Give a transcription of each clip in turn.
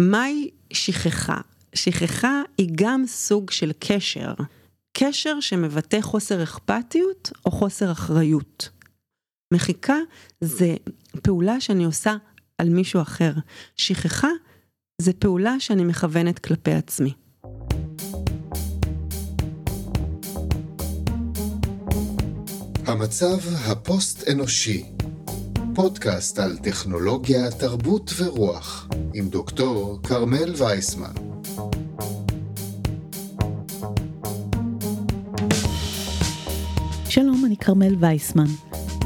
מהי שכחה? שכחה היא גם סוג של קשר, קשר שמבטא חוסר אכפתיות או חוסר אחריות. מחיקה זה פעולה שאני עושה על מישהו אחר. שכחה זה פעולה שאני מכוונת כלפי עצמי. המצב הפוסט-אנושי פודקאסט על טכנולוגיה, תרבות ורוח עם דוקטור כרמל וייסמן. שלום, אני כרמל וייסמן,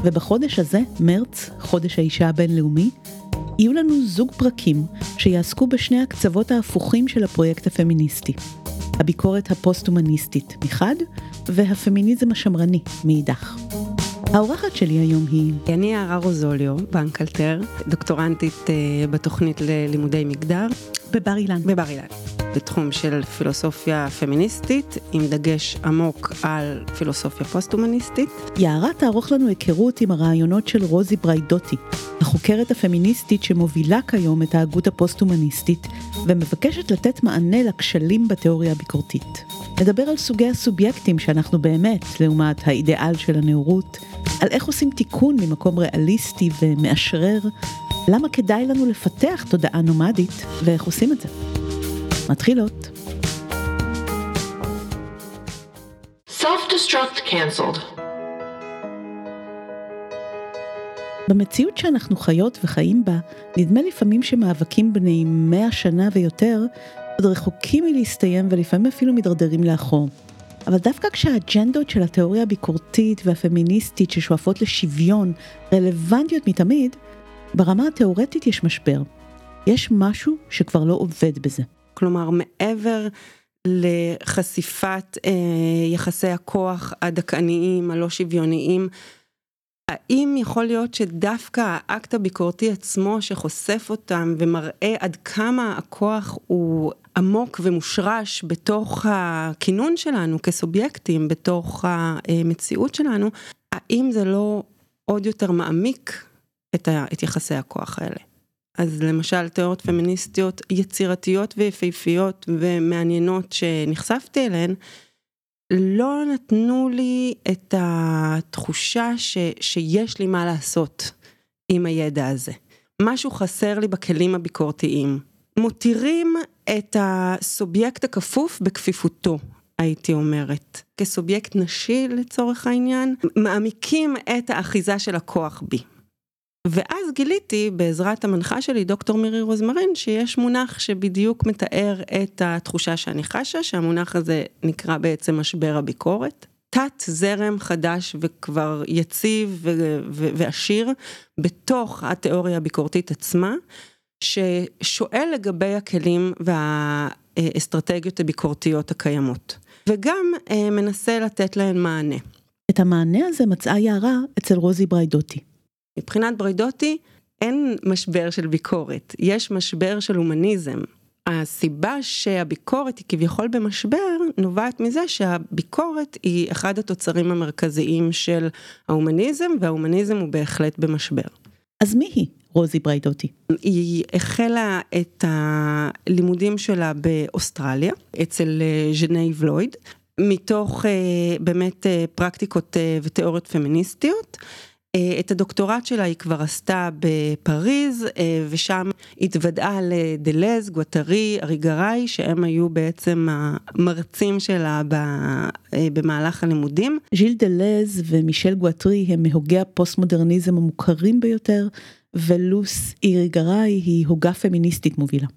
ובחודש הזה, מרץ, חודש האישה הבינלאומי, יהיו לנו זוג פרקים שיעסקו בשני הקצוות ההפוכים של הפרויקט הפמיניסטי. הביקורת הפוסט-הומניסטית מחד, והפמיניזם השמרני מאידך. האורחת שלי היום היא... אני יערה רוזוליו, בנקלטר, דוקטורנטית אה, בתוכנית ללימודי מגדר. בבר אילן. בבר אילן. בתחום של פילוסופיה פמיניסטית, עם דגש עמוק על פילוסופיה פוסט-הומניסטית. יערה תערוך לנו היכרות עם הרעיונות של רוזי בריידוטי, החוקרת הפמיניסטית שמובילה כיום את ההגות הפוסט-הומניסטית, ומבקשת לתת מענה לכשלים בתיאוריה הביקורתית. נדבר על סוגי הסובייקטים שאנחנו באמת, לעומת האידיאל של הנאורות, על איך עושים תיקון ממקום ריאליסטי ומאשרר, למה כדאי לנו לפתח תודעה נומדית, ואיך עושים את זה. מתחילות. Self-destruct canceled. במציאות שאנחנו חיות וחיים בה, נדמה לפעמים שמאבקים בני 100 שנה ויותר עוד רחוקים מלהסתיים ולפעמים אפילו מידרדרים לאחור. אבל דווקא כשהאג'נדות של התיאוריה הביקורתית והפמיניסטית ששואפות לשוויון רלוונטיות מתמיד, ברמה התיאורטית יש משבר. יש משהו שכבר לא עובד בזה. כלומר, מעבר לחשיפת אה, יחסי הכוח הדכאניים, הלא שוויוניים, האם יכול להיות שדווקא האקט הביקורתי עצמו שחושף אותם ומראה עד כמה הכוח הוא עמוק ומושרש בתוך הכינון שלנו כסובייקטים, בתוך המציאות שלנו, האם זה לא עוד יותר מעמיק את, ה, את יחסי הכוח האלה? אז למשל תיאוריות פמיניסטיות יצירתיות ויפהפיות ומעניינות שנחשפתי אליהן, לא נתנו לי את התחושה ש, שיש לי מה לעשות עם הידע הזה. משהו חסר לי בכלים הביקורתיים. מותירים את הסובייקט הכפוף בכפיפותו, הייתי אומרת. כסובייקט נשי לצורך העניין, מעמיקים את האחיזה של הכוח בי. ואז גיליתי בעזרת המנחה שלי, דוקטור מירי רוזמרין, שיש מונח שבדיוק מתאר את התחושה שאני חשה, שהמונח הזה נקרא בעצם משבר הביקורת. תת זרם חדש וכבר יציב ועשיר בתוך התיאוריה הביקורתית עצמה, ששואל לגבי הכלים והאסטרטגיות הביקורתיות הקיימות, וגם אה, מנסה לתת להן מענה. את המענה הזה מצאה יערה אצל רוזי בריידוטי. מבחינת בריידוטי אין משבר של ביקורת, יש משבר של הומניזם. הסיבה שהביקורת היא כביכול במשבר נובעת מזה שהביקורת היא אחד התוצרים המרכזיים של ההומניזם וההומניזם הוא בהחלט במשבר. אז מי היא רוזי בריידוטי? היא החלה את הלימודים שלה באוסטרליה אצל אה, ז'נייב לויד מתוך אה, באמת אה, פרקטיקות ותיאוריות פמיניסטיות. אה, את הדוקטורט שלה היא כבר עשתה בפריז, אה, ושם התוודעה לדלז, גואטרי, אריגראי, שהם היו בעצם המרצים שלה אה, במהלך הלימודים. ז'יל דלז ומישל גואטרי הם מהוגי הפוסט-מודרניזם המוכרים ביותר, ולוס אריגראי היא הוגה פמיניסטית מובילה.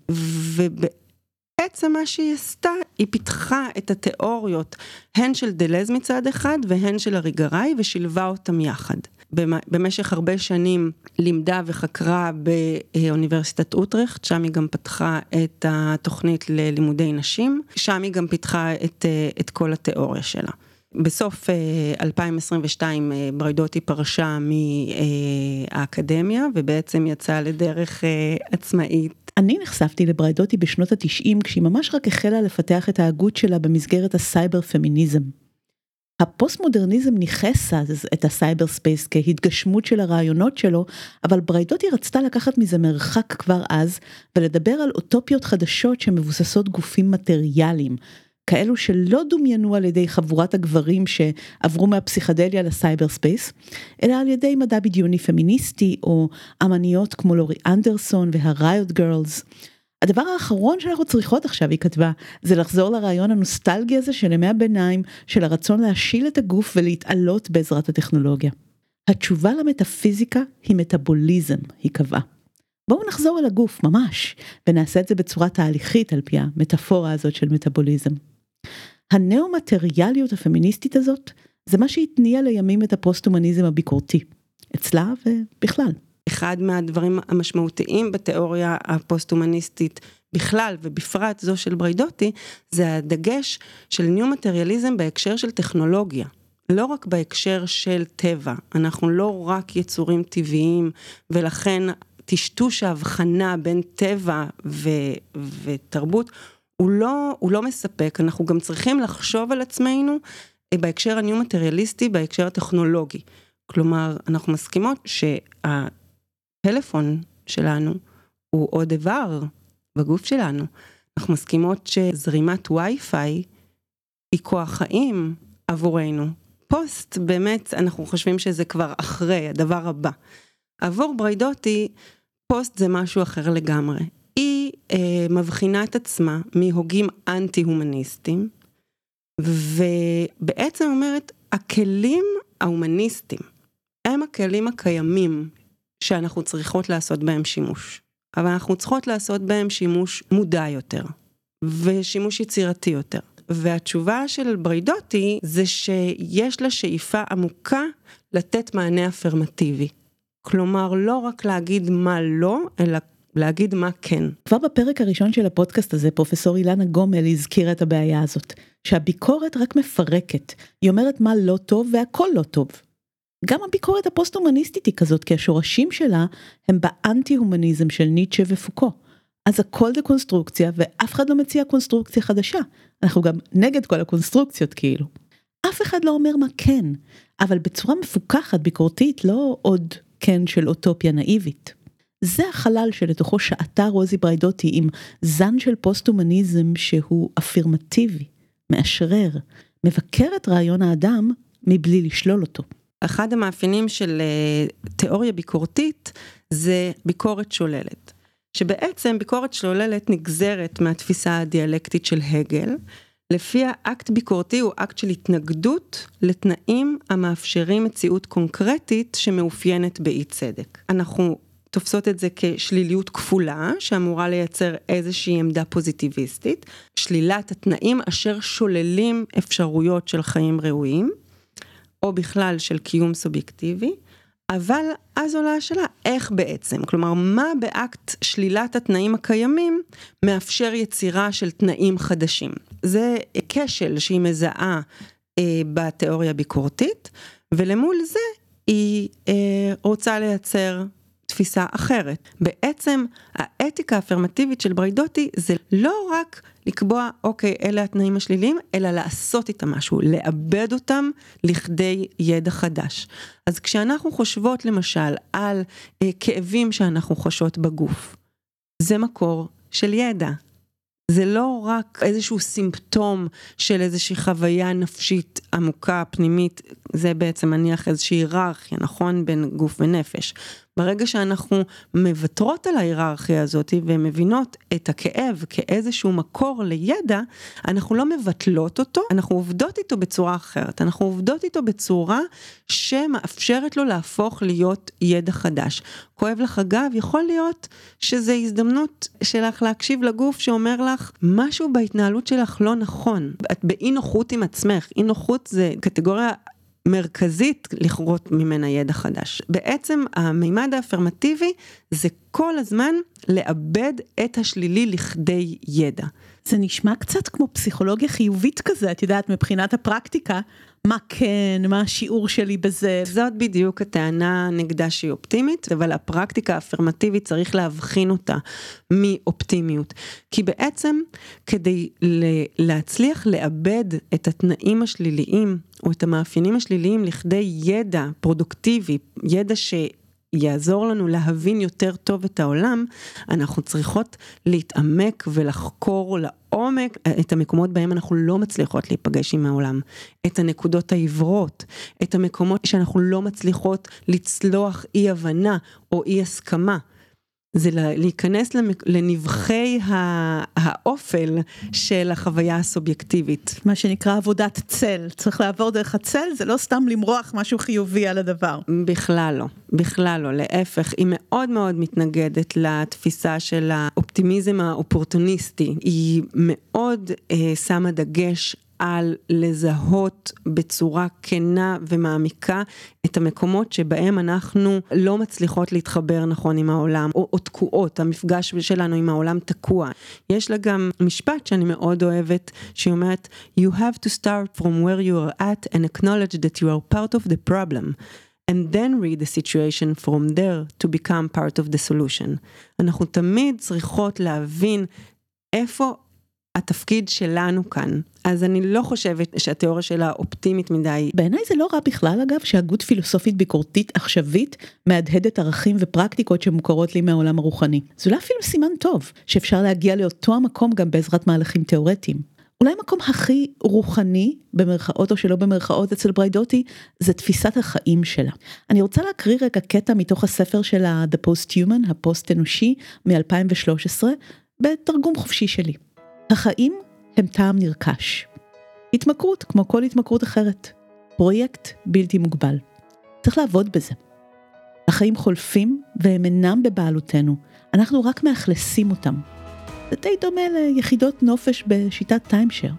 בעצם מה שהיא עשתה, היא פיתחה את התיאוריות, הן של דלז מצד אחד והן של אריגראי, ושילבה אותם יחד. במשך הרבה שנים לימדה וחקרה באוניברסיטת אוטרכט, שם היא גם פתחה את התוכנית ללימודי נשים, שם היא גם פיתחה את, את כל התיאוריה שלה. בסוף 2022 אה, אה, בריידוטי פרשה מהאקדמיה ובעצם יצאה לדרך אה, עצמאית. אני נחשפתי לבריידוטי בשנות התשעים כשהיא ממש רק החלה לפתח את ההגות שלה במסגרת הסייבר פמיניזם. הפוסט מודרניזם ניכס אז את ה cyberspace כהתגשמות של הרעיונות שלו, אבל בריידוטי רצתה לקחת מזה מרחק כבר אז, ולדבר על אוטופיות חדשות שמבוססות גופים מטריאליים, כאלו שלא דומיינו על ידי חבורת הגברים שעברו מהפסיכדליה ל cyberspace, אלא על ידי מדע בדיוני פמיניסטי, או אמניות כמו לורי אנדרסון וה riot grrrls. הדבר האחרון שאנחנו צריכות עכשיו, היא כתבה, זה לחזור לרעיון הנוסטלגי הזה של ימי הביניים, של הרצון להשיל את הגוף ולהתעלות בעזרת הטכנולוגיה. התשובה למטאפיזיקה היא מטאבוליזם, היא קבעה. בואו נחזור אל הגוף, ממש, ונעשה את זה בצורה תהליכית על פי המטאפורה הזאת של מטאבוליזם. הנאו-מטריאליות הפמיניסטית הזאת, זה מה שהתניע לימים את הפוסט-הומניזם הביקורתי. אצלה ובכלל. אחד מהדברים המשמעותיים בתיאוריה הפוסט-הומניסטית בכלל ובפרט זו של בריידוטי, זה הדגש של ניו-מטריאליזם בהקשר של טכנולוגיה. לא רק בהקשר של טבע, אנחנו לא רק יצורים טבעיים ולכן טשטוש ההבחנה בין טבע ו- ותרבות הוא לא, הוא לא מספק, אנחנו גם צריכים לחשוב על עצמנו בהקשר הניו-מטריאליסטי, בהקשר הטכנולוגי. כלומר, אנחנו מסכימות שה... הפלאפון שלנו הוא עוד איבר בגוף שלנו. אנחנו מסכימות שזרימת וי-פיי היא כוח חיים עבורנו. פוסט, באמת, אנחנו חושבים שזה כבר אחרי, הדבר הבא. עבור בריידוטי, פוסט זה משהו אחר לגמרי. היא אה, מבחינה את עצמה מהוגים אנטי-הומניסטים, ובעצם אומרת, הכלים ההומניסטיים הם הכלים הקיימים שאנחנו צריכות לעשות בהם שימוש. אבל אנחנו צריכות לעשות בהם שימוש מודע יותר, ושימוש יצירתי יותר. והתשובה של בריידוטי זה שיש לה שאיפה עמוקה לתת מענה אפרמטיבי. כלומר, לא רק להגיד מה לא, אלא להגיד מה כן. כבר בפרק הראשון של הפודקאסט הזה, פרופסור אילנה גומל הזכירה את הבעיה הזאת, שהביקורת רק מפרקת, היא אומרת מה לא טוב והכל לא טוב. גם הביקורת הפוסט-הומניסטית היא כזאת, כי השורשים שלה הם באנטי-הומניזם של ניטשה ופוקו. אז הכל זה קונסטרוקציה, ואף אחד לא מציע קונסטרוקציה חדשה. אנחנו גם נגד כל הקונסטרוקציות כאילו. אף אחד לא אומר מה כן, אבל בצורה מפוקחת, ביקורתית, לא עוד כן של אוטופיה נאיבית. זה החלל שלתוכו שעתה רוזי בריידוטי עם זן של פוסט-הומניזם שהוא אפירמטיבי, מאשרר, מבקר את רעיון האדם מבלי לשלול אותו. אחד המאפיינים של אה, תיאוריה ביקורתית זה ביקורת שוללת. שבעצם ביקורת שוללת נגזרת מהתפיסה הדיאלקטית של הגל, לפיה אקט ביקורתי הוא אקט של התנגדות לתנאים המאפשרים מציאות קונקרטית שמאופיינת באי צדק. אנחנו תופסות את זה כשליליות כפולה, שאמורה לייצר איזושהי עמדה פוזיטיביסטית, שלילת התנאים אשר שוללים אפשרויות של חיים ראויים. או בכלל של קיום סובייקטיבי, אבל אז עולה השאלה, איך בעצם? כלומר, מה באקט שלילת התנאים הקיימים מאפשר יצירה של תנאים חדשים? זה כשל שהיא מזהה אה, בתיאוריה הביקורתית, ולמול זה היא אה, רוצה לייצר תפיסה אחרת. בעצם האתיקה האפרמטיבית של בריידוטי זה לא רק לקבוע, אוקיי, אלה התנאים השליליים, אלא לעשות איתם משהו, לאבד אותם לכדי ידע חדש. אז כשאנחנו חושבות למשל על אה, כאבים שאנחנו חשות בגוף, זה מקור של ידע. זה לא רק איזשהו סימפטום של איזושהי חוויה נפשית עמוקה, פנימית, זה בעצם מניח איזושהי היררכיה, נכון? בין גוף ונפש. ברגע שאנחנו מוותרות על ההיררכיה הזאת ומבינות את הכאב כאיזשהו מקור לידע, אנחנו לא מבטלות אותו, אנחנו עובדות איתו בצורה אחרת. אנחנו עובדות איתו בצורה שמאפשרת לו להפוך להיות ידע חדש. כואב לך הגב, יכול להיות שזו הזדמנות שלך להקשיב לגוף שאומר לך, משהו בהתנהלות שלך לא נכון. את באי נוחות עם עצמך, אי נוחות זה קטגוריה מרכזית לכרות ממנה ידע חדש. בעצם המימד האפרמטיבי זה כל הזמן לאבד את השלילי לכדי ידע. זה נשמע קצת כמו פסיכולוגיה חיובית כזה, את יודעת, מבחינת הפרקטיקה, מה כן, מה השיעור שלי בזה. זאת בדיוק הטענה נגדה שהיא אופטימית, אבל הפרקטיקה האפרמטיבית צריך להבחין אותה מאופטימיות. כי בעצם כדי להצליח לאבד את התנאים השליליים, או את המאפיינים השליליים לכדי ידע פרודוקטיבי, ידע ש... יעזור לנו להבין יותר טוב את העולם, אנחנו צריכות להתעמק ולחקור לעומק את המקומות בהם אנחנו לא מצליחות להיפגש עם העולם, את הנקודות העיוורות, את המקומות שאנחנו לא מצליחות לצלוח אי הבנה או אי הסכמה. זה להיכנס לנבחי האופל של החוויה הסובייקטיבית. מה שנקרא עבודת צל, צריך לעבור דרך הצל, זה לא סתם למרוח משהו חיובי על הדבר. בכלל לא, בכלל לא, להפך, היא מאוד מאוד מתנגדת לתפיסה של האופטימיזם האופורטוניסטי, היא מאוד אה, שמה דגש על לזהות בצורה כנה ומעמיקה את המקומות שבהם אנחנו לא מצליחות להתחבר נכון עם העולם, או, או תקועות, המפגש שלנו עם העולם תקוע. יש לה גם משפט שאני מאוד אוהבת, שהיא אומרת, You have to start from where you are at and acknowledge that you are part of the problem. and then read the situation from there to become part of the solution. אנחנו תמיד צריכות להבין איפה התפקיד שלנו כאן. אז אני לא חושבת שהתיאוריה שלה אופטימית מדי. בעיניי זה לא רע בכלל אגב שהגות פילוסופית ביקורתית עכשווית מהדהדת ערכים ופרקטיקות שמוכרות לי מהעולם הרוחני. זה אולי אפילו סימן טוב שאפשר להגיע לאותו המקום גם בעזרת מהלכים תיאורטיים. אולי המקום הכי רוחני, במרכאות או שלא במרכאות אצל בריידוטי, זה תפיסת החיים שלה. אני רוצה להקריא רגע קטע מתוך הספר שלה The Post Human, הפוסט אנושי, מ-2013, בתרגום חופשי שלי. החיים הם טעם נרכש. התמכרות כמו כל התמכרות אחרת. פרויקט בלתי מוגבל. צריך לעבוד בזה. החיים חולפים והם אינם בבעלותנו, אנחנו רק מאכלסים אותם. זה די דומה ליחידות נופש בשיטת טיימשר.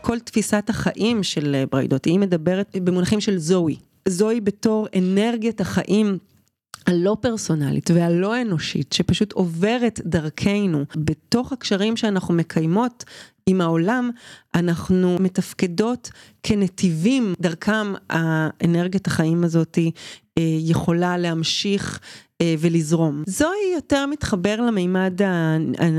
כל תפיסת החיים של בריידות, היא מדברת במונחים של זוהי. זוהי בתור אנרגיית החיים הלא פרסונלית והלא אנושית שפשוט עוברת דרכנו בתוך הקשרים שאנחנו מקיימות עם העולם, אנחנו מתפקדות כנתיבים דרכם האנרגיית החיים הזאתי יכולה להמשיך אה, ולזרום. זוהי יותר מתחבר למימד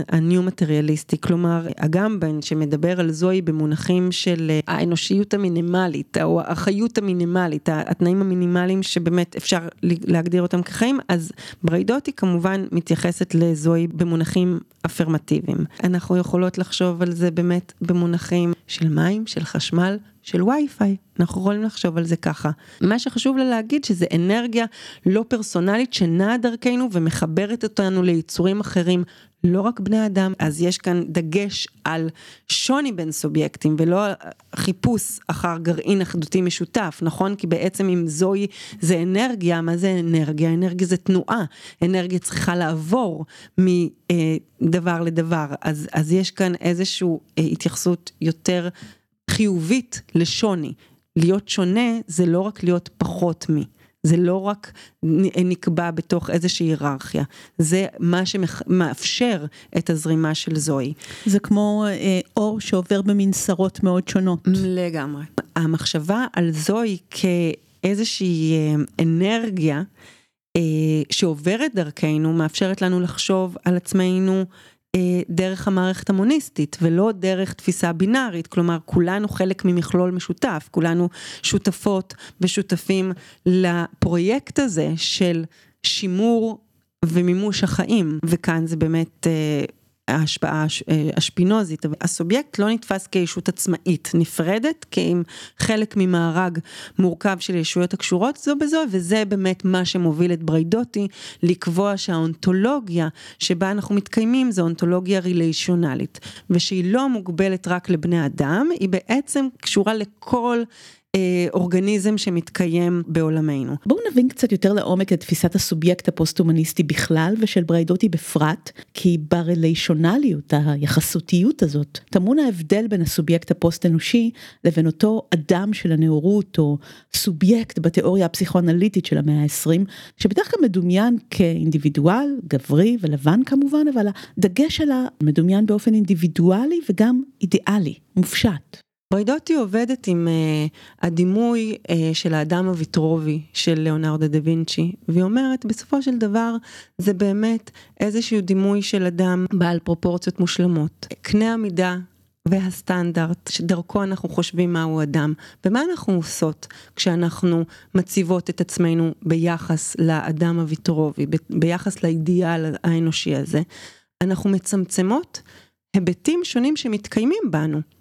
הניו מטריאליסטי, כלומר אגמבן שמדבר על זוהי במונחים של אה, האנושיות המינימלית או החיות המינימלית, התנאים המינימליים שבאמת אפשר להגדיר אותם כחיים, אז בריידוטי כמובן מתייחסת לזוהי במונחים אפרמטיביים. אנחנו יכולות לחשוב על זה באמת במונחים של מים, של חשמל, של וי-פיי, אנחנו יכולים לחשוב על זה ככה. מה שחשוב לה להגיד שזה אנרגיה לא פרסונלית שנעה דרכנו ומחברת אותנו ליצורים אחרים, לא רק בני אדם, אז יש כאן דגש על שוני בין סובייקטים ולא חיפוש אחר גרעין אחדותי משותף, נכון? כי בעצם אם זוהי זה אנרגיה, מה זה אנרגיה? אנרגיה זה תנועה, אנרגיה צריכה לעבור מדבר לדבר, אז, אז יש כאן איזושהי אה, התייחסות יותר חיובית לשוני. להיות שונה זה לא רק להיות פחות מי. זה לא רק נקבע בתוך איזושהי היררכיה, זה מה שמאפשר את הזרימה של זוהי. זה כמו אה, אור שעובר במנסרות מאוד שונות. לגמרי. המחשבה על זוהי כאיזושהי אה, אנרגיה אה, שעוברת דרכנו, מאפשרת לנו לחשוב על עצמנו דרך המערכת המוניסטית ולא דרך תפיסה בינארית, כלומר כולנו חלק ממכלול משותף, כולנו שותפות ושותפים לפרויקט הזה של שימור ומימוש החיים, וכאן זה באמת אה, ההשפעה אה, השפינוזית, הסובייקט לא נתפס כישות עצמאית נפרדת, כי אם חלק ממארג מורכב של ישויות הקשורות זו בזו, וזה באמת מה שמוביל את בריידוטי לקבוע שהאונתולוגיה שבה אנחנו מתקיימים זו אונתולוגיה ריליישונלית, ושהיא לא מוגבלת רק לבני אדם, היא בעצם קשורה לכל אורגניזם שמתקיים בעולמנו. בואו נבין קצת יותר לעומק את תפיסת הסובייקט הפוסט-הומניסטי בכלל ושל בריידוטי בפרט, כי ברליישונליות, היחסותיות הזאת, טמון ההבדל בין הסובייקט הפוסט-אנושי לבין אותו אדם של הנאורות או סובייקט בתיאוריה הפסיכואנליטית של המאה ה-20, שבדרך כלל מדומיין כאינדיבידואל, גברי ולבן כמובן, אבל הדגש שלה מדומיין באופן אינדיבידואלי וגם אידיאלי, מופשט. בריידוטי עובדת עם אה, הדימוי אה, של האדם הוויטרובי של ליאונרדו דה וינצ'י, והיא אומרת בסופו של דבר זה באמת איזשהו דימוי של אדם בעל פרופורציות מושלמות. קנה המידה והסטנדרט שדרכו אנחנו חושבים מהו אדם, ומה אנחנו עושות כשאנחנו מציבות את עצמנו ביחס לאדם הוויטרובי, ביחס לאידיאל האנושי הזה, אנחנו מצמצמות היבטים שונים שמתקיימים בנו.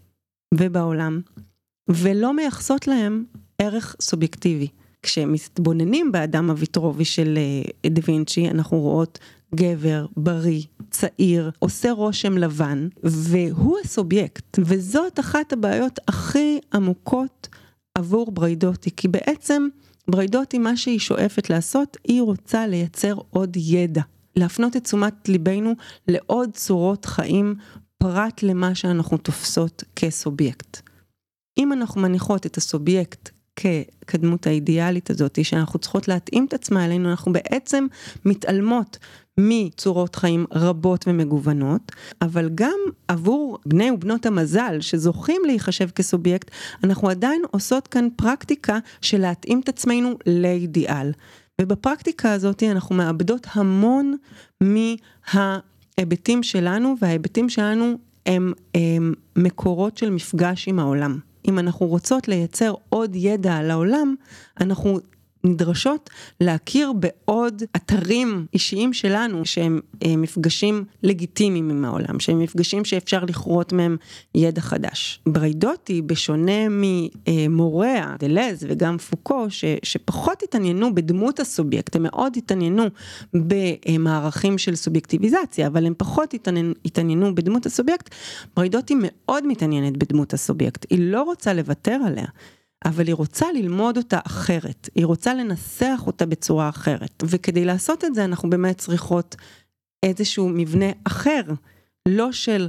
ובעולם, ולא מייחסות להם ערך סובייקטיבי. כשמתבוננים באדם הוויטרובי של אה, דה וינצ'י, אנחנו רואות גבר, בריא, צעיר, עושה רושם לבן, והוא הסובייקט. וזאת אחת הבעיות הכי עמוקות עבור בריידוטי, כי בעצם בריידוטי, מה שהיא שואפת לעשות, היא רוצה לייצר עוד ידע. להפנות את תשומת ליבנו לעוד צורות חיים פרט למה שאנחנו תופסות כסובייקט. אם אנחנו מניחות את הסובייקט כדמות האידיאלית הזאת, שאנחנו צריכות להתאים את עצמה אלינו, אנחנו בעצם מתעלמות מצורות חיים רבות ומגוונות, אבל גם עבור בני ובנות המזל שזוכים להיחשב כסובייקט, אנחנו עדיין עושות כאן פרקטיקה של להתאים את עצמנו לאידיאל. ובפרקטיקה הזאת אנחנו מאבדות המון מה... ההיבטים שלנו וההיבטים שלנו הם, הם מקורות של מפגש עם העולם. אם אנחנו רוצות לייצר עוד ידע על העולם, אנחנו נדרשות להכיר בעוד אתרים אישיים שלנו שהם אה, מפגשים לגיטימיים עם העולם, שהם מפגשים שאפשר לכרות מהם ידע חדש. בריידוטי, בשונה ממוריה, דלז וגם פוקו, ש, שפחות התעניינו בדמות הסובייקט, הם מאוד התעניינו במערכים של סובייקטיביזציה, אבל הם פחות התעניינו, התעניינו בדמות הסובייקט, בריידוטי מאוד מתעניינת בדמות הסובייקט, היא לא רוצה לוותר עליה. אבל היא רוצה ללמוד אותה אחרת, היא רוצה לנסח אותה בצורה אחרת. וכדי לעשות את זה אנחנו באמת צריכות איזשהו מבנה אחר, לא של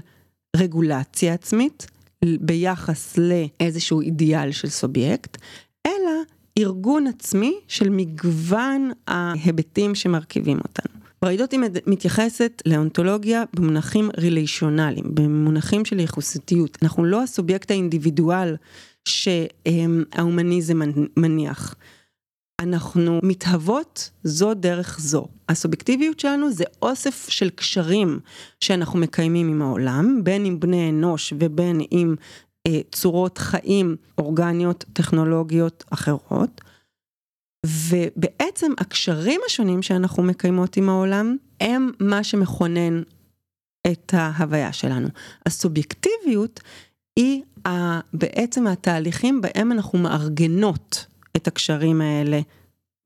רגולציה עצמית ביחס לאיזשהו אידיאל של סובייקט, אלא ארגון עצמי של מגוון ההיבטים שמרכיבים אותנו. בריידוטי מתייחסת לאונתולוגיה במונחים ריליישונליים, במונחים של יחוסתיות. אנחנו לא הסובייקט האינדיבידואל שההומניזם מניח. אנחנו מתהוות זו דרך זו. הסובייקטיביות שלנו זה אוסף של קשרים שאנחנו מקיימים עם העולם, בין עם בני אנוש ובין עם אה, צורות חיים אורגניות, טכנולוגיות אחרות. ובעצם הקשרים השונים שאנחנו מקיימות עם העולם, הם מה שמכונן את ההוויה שלנו. הסובייקטיביות היא בעצם התהליכים בהם אנחנו מארגנות את הקשרים האלה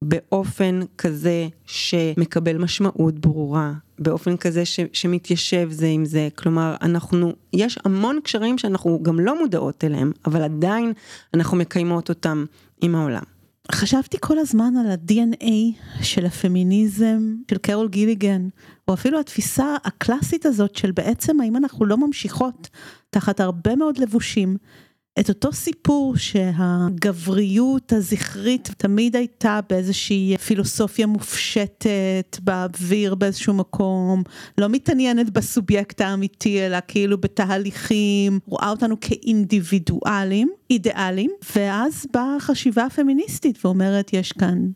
באופן כזה שמקבל משמעות ברורה, באופן כזה ש, שמתיישב זה עם זה, כלומר אנחנו, יש המון קשרים שאנחנו גם לא מודעות אליהם, אבל עדיין אנחנו מקיימות אותם עם העולם. חשבתי כל הזמן על ה-DNA של הפמיניזם של קרול גיליגן, או אפילו התפיסה הקלאסית הזאת של בעצם האם אנחנו לא ממשיכות תחת הרבה מאוד לבושים. את אותו סיפור שהגבריות הזכרית תמיד הייתה באיזושהי פילוסופיה מופשטת באוויר באיזשהו מקום, לא מתעניינת בסובייקט האמיתי אלא כאילו בתהליכים, רואה אותנו כאינדיבידואלים, אידיאלים, ואז באה חשיבה פמיניסטית ואומרת יש כאן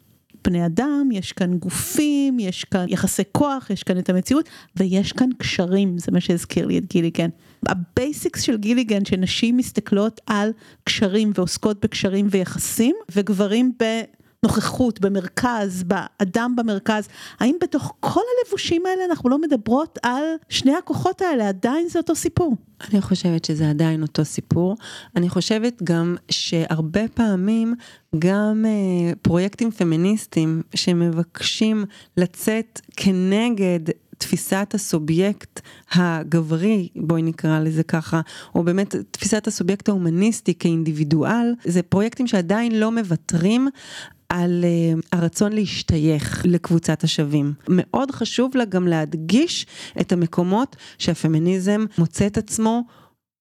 בני אדם, יש כאן גופים, יש כאן יחסי כוח, יש כאן את המציאות, ויש כאן קשרים, זה מה שהזכיר לי את גיליגן. ה basics של גיליגן, שנשים מסתכלות על קשרים ועוסקות בקשרים ויחסים, וגברים ב... נוכחות במרכז, באדם במרכז, האם בתוך כל הלבושים האלה אנחנו לא מדברות על שני הכוחות האלה, עדיין זה אותו סיפור? אני חושבת שזה עדיין אותו סיפור. אני חושבת גם שהרבה פעמים גם אה, פרויקטים פמיניסטיים שמבקשים לצאת כנגד תפיסת הסובייקט הגברי, בואי נקרא לזה ככה, או באמת תפיסת הסובייקט ההומניסטי כאינדיבידואל, זה פרויקטים שעדיין לא מוותרים על uh, הרצון להשתייך לקבוצת השווים. מאוד חשוב לה גם להדגיש את המקומות שהפמיניזם מוצא את עצמו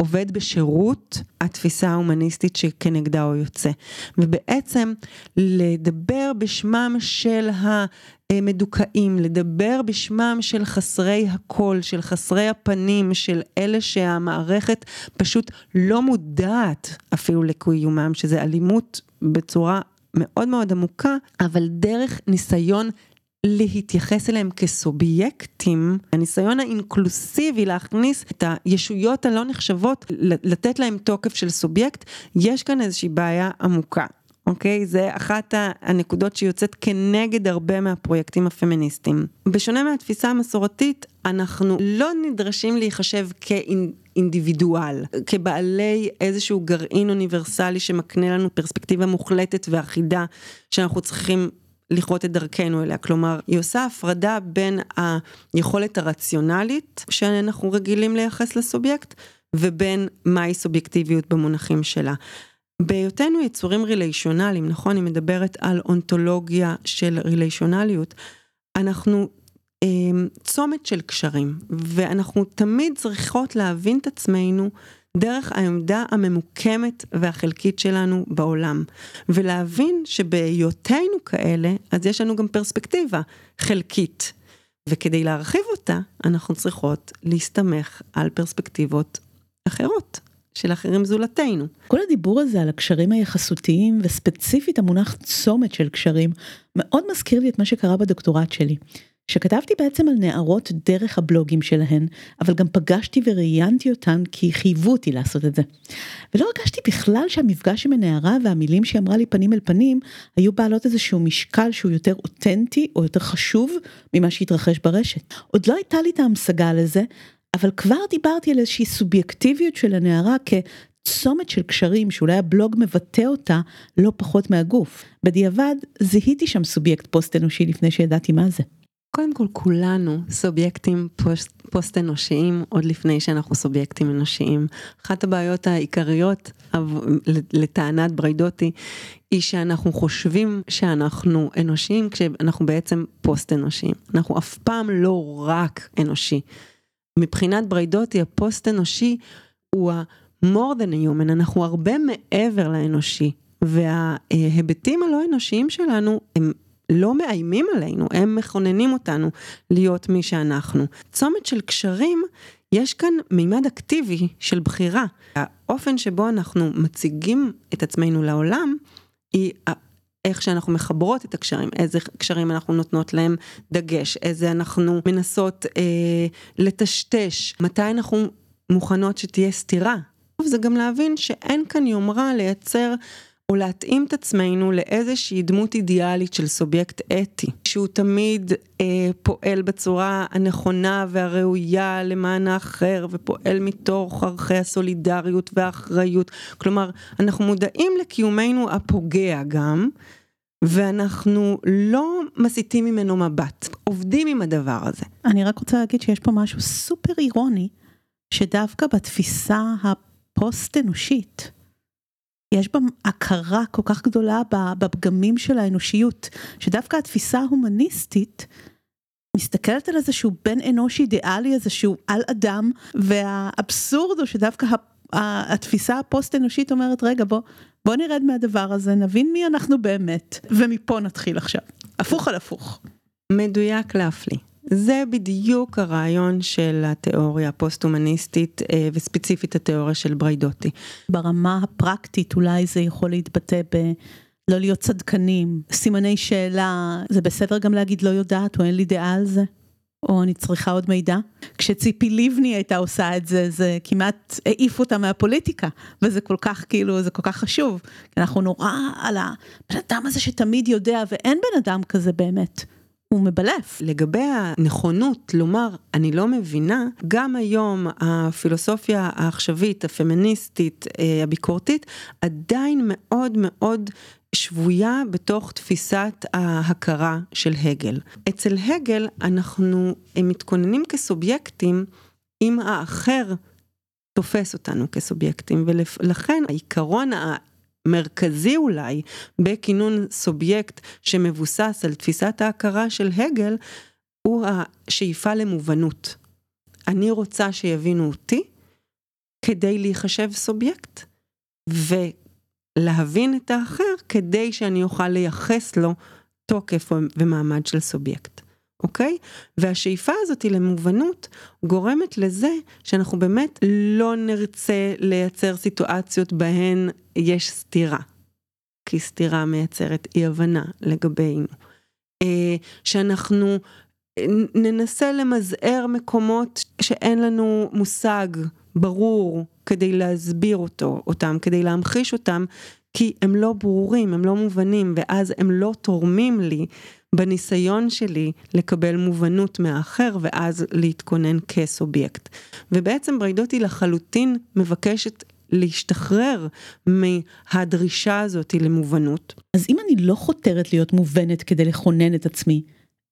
עובד בשירות התפיסה ההומניסטית שכנגדה הוא יוצא. ובעצם לדבר בשמם של המדוכאים, לדבר בשמם של חסרי הקול, של חסרי הפנים, של אלה שהמערכת פשוט לא מודעת אפילו לקיומם, שזה אלימות בצורה מאוד מאוד עמוקה, אבל דרך ניסיון להתייחס אליהם כסובייקטים, הניסיון האינקלוסיבי להכניס את הישויות הלא נחשבות, לתת להם תוקף של סובייקט, יש כאן איזושהי בעיה עמוקה. אוקיי? זה אחת הנקודות שיוצאת כנגד הרבה מהפרויקטים הפמיניסטיים. בשונה מהתפיסה המסורתית, אנחנו לא נדרשים להיחשב כאינדיבידואל, כבעלי איזשהו גרעין אוניברסלי שמקנה לנו פרספקטיבה מוחלטת ואחידה שאנחנו צריכים לכרות את דרכנו אליה, כלומר היא עושה הפרדה בין היכולת הרציונלית שאנחנו רגילים לייחס לסובייקט ובין מהי סובייקטיביות במונחים שלה. בהיותנו יצורים ריליישונליים, נכון? היא מדברת על אונתולוגיה של ריליישונליות, אנחנו אה, צומת של קשרים, ואנחנו תמיד צריכות להבין את עצמנו דרך העמדה הממוקמת והחלקית שלנו בעולם, ולהבין שבהיותנו כאלה, אז יש לנו גם פרספקטיבה חלקית, וכדי להרחיב אותה, אנחנו צריכות להסתמך על פרספקטיבות אחרות. של אחרים זולתנו. כל הדיבור הזה על הקשרים היחסותיים וספציפית המונח צומת של קשרים מאוד מזכיר לי את מה שקרה בדוקטורט שלי. שכתבתי בעצם על נערות דרך הבלוגים שלהן, אבל גם פגשתי וראיינתי אותן כי חייבו אותי לעשות את זה. ולא הרגשתי בכלל שהמפגש עם הנערה והמילים שהיא אמרה לי פנים אל פנים, היו בעלות איזשהו משקל שהוא יותר אותנטי או יותר חשוב ממה שהתרחש ברשת. עוד לא הייתה לי את ההמשגה לזה, אבל כבר דיברתי על איזושהי סובייקטיביות של הנערה כצומת של קשרים שאולי הבלוג מבטא אותה לא פחות מהגוף. בדיעבד זיהיתי שם סובייקט פוסט אנושי לפני שידעתי מה זה. קודם כל כולנו סובייקטים פוסט, פוסט אנושיים עוד לפני שאנחנו סובייקטים אנושיים. אחת הבעיות העיקריות לטענת בריידוטי היא שאנחנו חושבים שאנחנו אנושיים כשאנחנו בעצם פוסט אנושיים. אנחנו אף פעם לא רק אנושי. מבחינת בריידוטי הפוסט אנושי הוא ה-more than a human, אנחנו הרבה מעבר לאנושי. וההיבטים הלא אנושיים שלנו הם לא מאיימים עלינו, הם מכוננים אותנו להיות מי שאנחנו. צומת של קשרים, יש כאן מימד אקטיבי של בחירה. האופן שבו אנחנו מציגים את עצמנו לעולם, היא איך שאנחנו מחברות את הקשרים, איזה קשרים אנחנו נותנות להם דגש, איזה אנחנו מנסות אה, לטשטש, מתי אנחנו מוכנות שתהיה סתירה. זה גם להבין שאין כאן יומרה לייצר או להתאים את עצמנו לאיזושהי דמות אידיאלית של סובייקט אתי, שהוא תמיד אה, פועל בצורה הנכונה והראויה למען האחר, ופועל מתוך ערכי הסולידריות והאחריות. כלומר, אנחנו מודעים לקיומנו הפוגע גם. ואנחנו לא מסיטים ממנו מבט, עובדים עם הדבר הזה. אני רק רוצה להגיד שיש פה משהו סופר אירוני, שדווקא בתפיסה הפוסט אנושית, יש בה הכרה כל כך גדולה בפגמים של האנושיות, שדווקא התפיסה ההומניסטית מסתכלת על איזשהו בן אנוש אידיאלי, איזשהו על אדם, והאבסורד הוא שדווקא התפיסה הפוסט אנושית אומרת, רגע בוא, בוא נרד מהדבר הזה, נבין מי אנחנו באמת, ומפה נתחיל עכשיו. הפוך על הפוך. מדויק להפליא. זה בדיוק הרעיון של התיאוריה הפוסט-הומניסטית אה, וספציפית התיאוריה של בריידוטי. ברמה הפרקטית אולי זה יכול להתבטא ב... לא להיות צדקנים, סימני שאלה, זה בסדר גם להגיד לא יודעת או אין לי דעה על זה? או אני צריכה עוד מידע. כשציפי לבני הייתה עושה את זה, זה כמעט העיף אותה מהפוליטיקה, וזה כל כך כאילו, זה כל כך חשוב. אנחנו נורא על הבן אדם הזה שתמיד יודע, ואין בן אדם כזה באמת. הוא מבלף. לגבי הנכונות לומר אני לא מבינה, גם היום הפילוסופיה העכשווית, הפמיניסטית, אה, הביקורתית, עדיין מאוד מאוד שבויה בתוך תפיסת ההכרה של הגל. אצל הגל אנחנו מתכוננים כסובייקטים אם האחר תופס אותנו כסובייקטים, ולכן העיקרון המרכזי אולי בכינון סובייקט שמבוסס על תפיסת ההכרה של הגל, הוא השאיפה למובנות. אני רוצה שיבינו אותי כדי להיחשב סובייקט, ולהבין את האחר כדי שאני אוכל לייחס לו תוקף ומעמד של סובייקט. אוקיי? והשאיפה הזאת למובנות גורמת לזה שאנחנו באמת לא נרצה לייצר סיטואציות בהן יש סתירה. כי סתירה מייצרת אי הבנה לגבינו. אה, שאנחנו ננסה למזער מקומות שאין לנו מושג ברור כדי להסביר אותו, אותם, כדי להמחיש אותם, כי הם לא ברורים, הם לא מובנים, ואז הם לא תורמים לי בניסיון שלי לקבל מובנות מהאחר ואז להתכונן כסובייקט. ובעצם בריידותי לחלוטין מבקשת להשתחרר מהדרישה הזאת למובנות. אז אם אני לא חותרת להיות מובנת כדי לכונן את עצמי,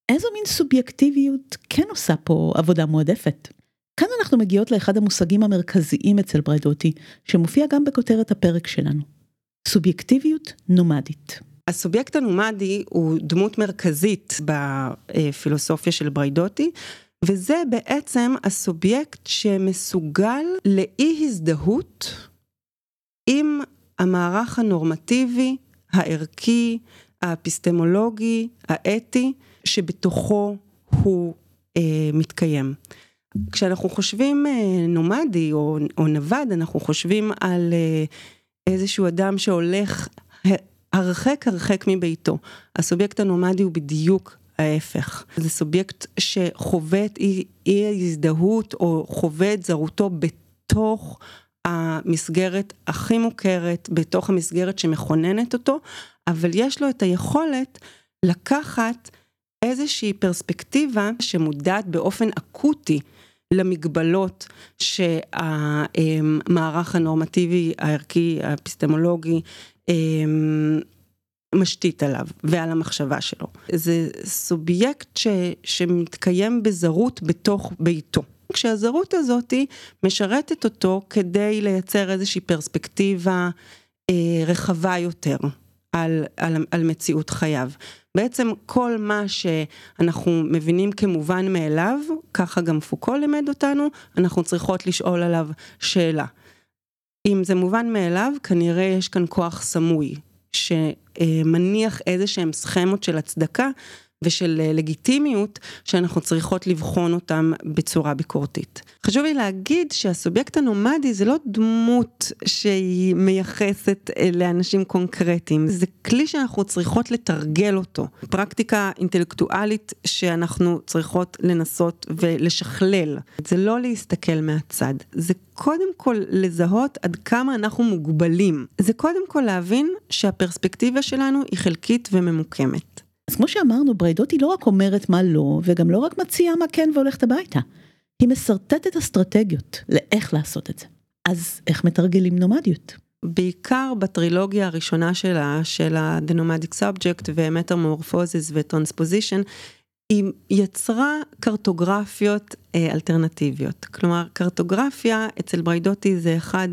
איזו מין סובייקטיביות כן עושה פה עבודה מועדפת? כאן אנחנו מגיעות לאחד המושגים המרכזיים אצל בריידותי, שמופיע גם בכותרת הפרק שלנו. סובייקטיביות נומדית. הסובייקט הנומדי הוא דמות מרכזית בפילוסופיה של בריידוטי, וזה בעצם הסובייקט שמסוגל לאי הזדהות עם המערך הנורמטיבי, הערכי, האפיסטמולוגי, האתי, שבתוכו הוא אה, מתקיים. כשאנחנו חושבים אה, נומדי או, או נווד, אנחנו חושבים על אה, איזשהו אדם שהולך הרחק הרחק מביתו. הסובייקט הנומדי הוא בדיוק ההפך. זה סובייקט שחווה את אי, ההזדהות או חווה את זרותו בתוך המסגרת הכי מוכרת, בתוך המסגרת שמכוננת אותו, אבל יש לו את היכולת לקחת איזושהי פרספקטיבה שמודעת באופן אקוטי למגבלות שהמערך הנורמטיבי, הערכי, האפיסטמולוגי, משתית עליו ועל המחשבה שלו. זה סובייקט ש, שמתקיים בזרות בתוך ביתו. כשהזרות הזאתי משרתת אותו כדי לייצר איזושהי פרספקטיבה אה, רחבה יותר על, על, על מציאות חייו. בעצם כל מה שאנחנו מבינים כמובן מאליו, ככה גם פוקו לימד אותנו, אנחנו צריכות לשאול עליו שאלה. אם זה מובן מאליו, כנראה יש כאן כוח סמוי, שמניח איזה שהם סכמות של הצדקה ושל אה, לגיטימיות שאנחנו צריכות לבחון אותם בצורה ביקורתית. חשוב לי להגיד שהסובייקט הנומדי זה לא דמות שהיא מייחסת אה, לאנשים קונקרטיים, זה כלי שאנחנו צריכות לתרגל אותו, פרקטיקה אינטלקטואלית שאנחנו צריכות לנסות ולשכלל. זה לא להסתכל מהצד, זה קודם כל לזהות עד כמה אנחנו מוגבלים. זה קודם כל להבין שהפרספקטיבה שלנו היא חלקית וממוקמת. אז כמו שאמרנו, בריידותי לא רק אומרת מה לא, וגם לא רק מציעה מה כן והולכת הביתה. היא משרטטת אסטרטגיות לאיך לעשות את זה. אז איך מתרגלים נומדיות? בעיקר בטרילוגיה הראשונה שלה, של ה-The Nomadic Subject ו-Metamorphosis ו-Transposition, היא יצרה קרטוגרפיות אה, אלטרנטיביות. כלומר, קרטוגרפיה אצל בריידותי זה אחד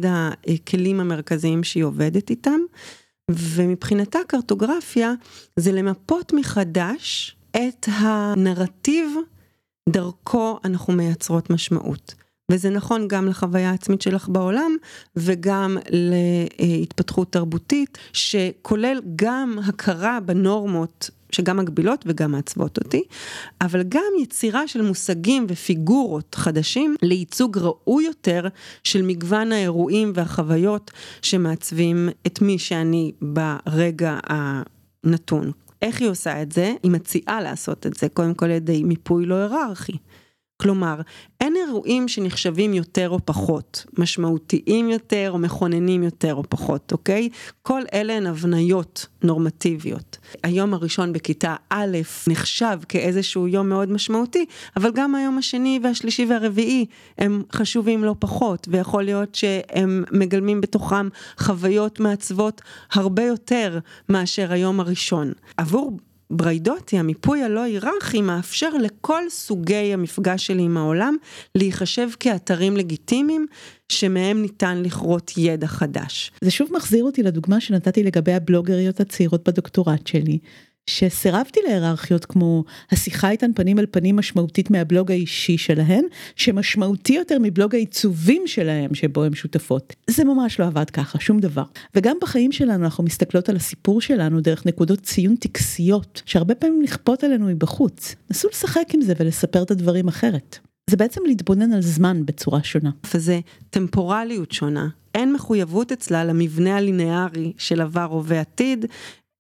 הכלים המרכזיים שהיא עובדת איתם. ומבחינתה קרטוגרפיה זה למפות מחדש את הנרטיב דרכו אנחנו מייצרות משמעות. וזה נכון גם לחוויה העצמית שלך בעולם וגם להתפתחות תרבותית שכולל גם הכרה בנורמות שגם מגבילות וגם מעצבות אותי, אבל גם יצירה של מושגים ופיגורות חדשים לייצוג ראוי יותר של מגוון האירועים והחוויות שמעצבים את מי שאני ברגע הנתון. איך היא עושה את זה? היא מציעה לעשות את זה קודם כל על ידי מיפוי לא היררכי. כלומר, אין אירועים שנחשבים יותר או פחות, משמעותיים יותר או מכוננים יותר או פחות, אוקיי? כל אלה הן הבניות נורמטיביות. היום הראשון בכיתה א' נחשב כאיזשהו יום מאוד משמעותי, אבל גם היום השני והשלישי והרביעי הם חשובים לא פחות, ויכול להיות שהם מגלמים בתוכם חוויות מעצבות הרבה יותר מאשר היום הראשון. עבור בריידוטי, המיפוי הלא היררכי, מאפשר לכל סוגי המפגש שלי עם העולם להיחשב כאתרים לגיטימיים שמהם ניתן לכרות ידע חדש. זה שוב מחזיר אותי לדוגמה שנתתי לגבי הבלוגריות הצעירות בדוקטורט שלי, שסירבתי להיררכיות כמו השיחה איתן פנים אל פנים משמעותית מהבלוג האישי שלהן, שמשמעותי יותר מבלוג העיצובים שלהם שבו הן שותפות. זה ממש לא עבד ככה, שום דבר. וגם בחיים שלנו אנחנו מסתכלות על הסיפור שלנו דרך נקודות ציון טקסיות, שהרבה פעמים נכפות עלינו מבחוץ. נסו לשחק עם זה ולספר את הדברים אחרת. זה בעצם להתבונן על זמן בצורה שונה. וזה טמפורליות שונה. אין מחויבות אצלה למבנה הלינארי של עבר, הווה, עתיד,